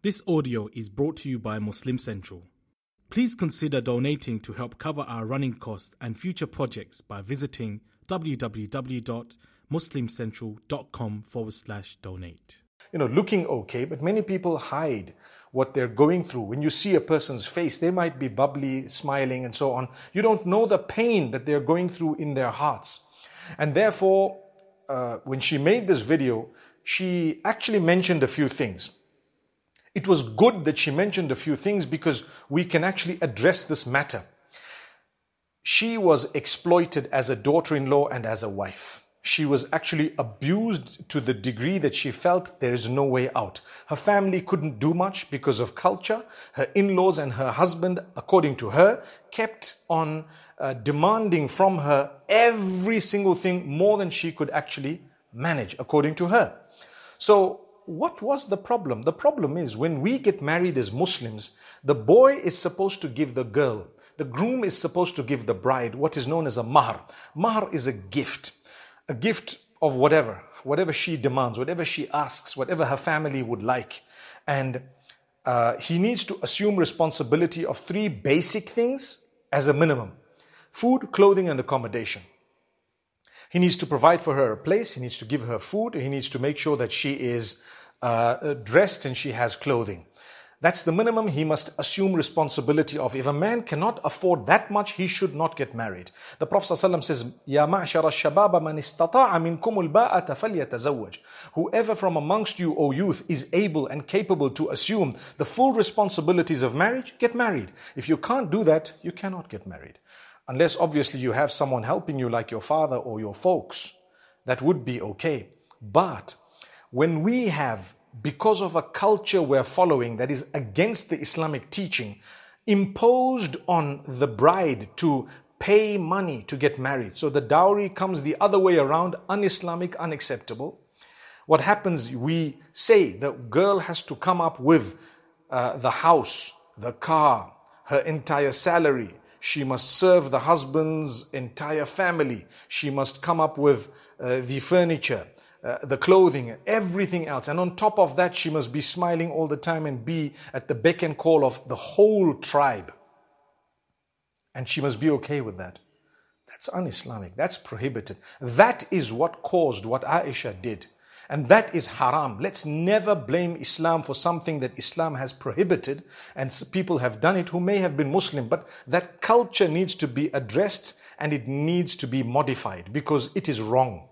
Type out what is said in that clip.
This audio is brought to you by Muslim Central. Please consider donating to help cover our running costs and future projects by visiting www.muslimcentral.com forward slash donate. you know, looking okay, but many people hide what they're going through. When you see a person's face, they might be bubbly, smiling, and so on. You don't know the pain that they're going through in their hearts. And therefore, uh, when she made this video, she actually mentioned a few things. It was good that she mentioned a few things because we can actually address this matter. She was exploited as a daughter in law and as a wife. She was actually abused to the degree that she felt there is no way out. Her family couldn't do much because of culture. Her in laws and her husband, according to her, kept on uh, demanding from her every single thing more than she could actually manage, according to her. So, what was the problem? The problem is when we get married as Muslims, the boy is supposed to give the girl, the groom is supposed to give the bride what is known as a mahr. Mahr is a gift, a gift of whatever, whatever she demands, whatever she asks, whatever her family would like. And uh, he needs to assume responsibility of three basic things as a minimum food, clothing, and accommodation. He needs to provide for her a place, he needs to give her food, he needs to make sure that she is uh, dressed and she has clothing. That's the minimum he must assume responsibility of. If a man cannot afford that much, he should not get married. The Prophet ﷺ says, يَا مَعْشَرَ الشَّبَابَ مَنِ اسْتَطَاعَ مِنْكُمُ الْبَاءَةَ فَلْيَتَزَوَّجْ Whoever from amongst you, O youth, is able and capable to assume the full responsibilities of marriage, get married. If you can't do that, you cannot get married. Unless obviously you have someone helping you like your father or your folks. That would be okay. But when we have, because of a culture we're following that is against the Islamic teaching, imposed on the bride to pay money to get married. So the dowry comes the other way around, un-Islamic, unacceptable. What happens, we say the girl has to come up with uh, the house, the car, her entire salary. She must serve the husband's entire family. She must come up with uh, the furniture uh, the clothing, everything else. And on top of that, she must be smiling all the time and be at the beck and call of the whole tribe. And she must be okay with that. That's un Islamic. That's prohibited. That is what caused what Aisha did. And that is haram. Let's never blame Islam for something that Islam has prohibited and people have done it who may have been Muslim. But that culture needs to be addressed and it needs to be modified because it is wrong.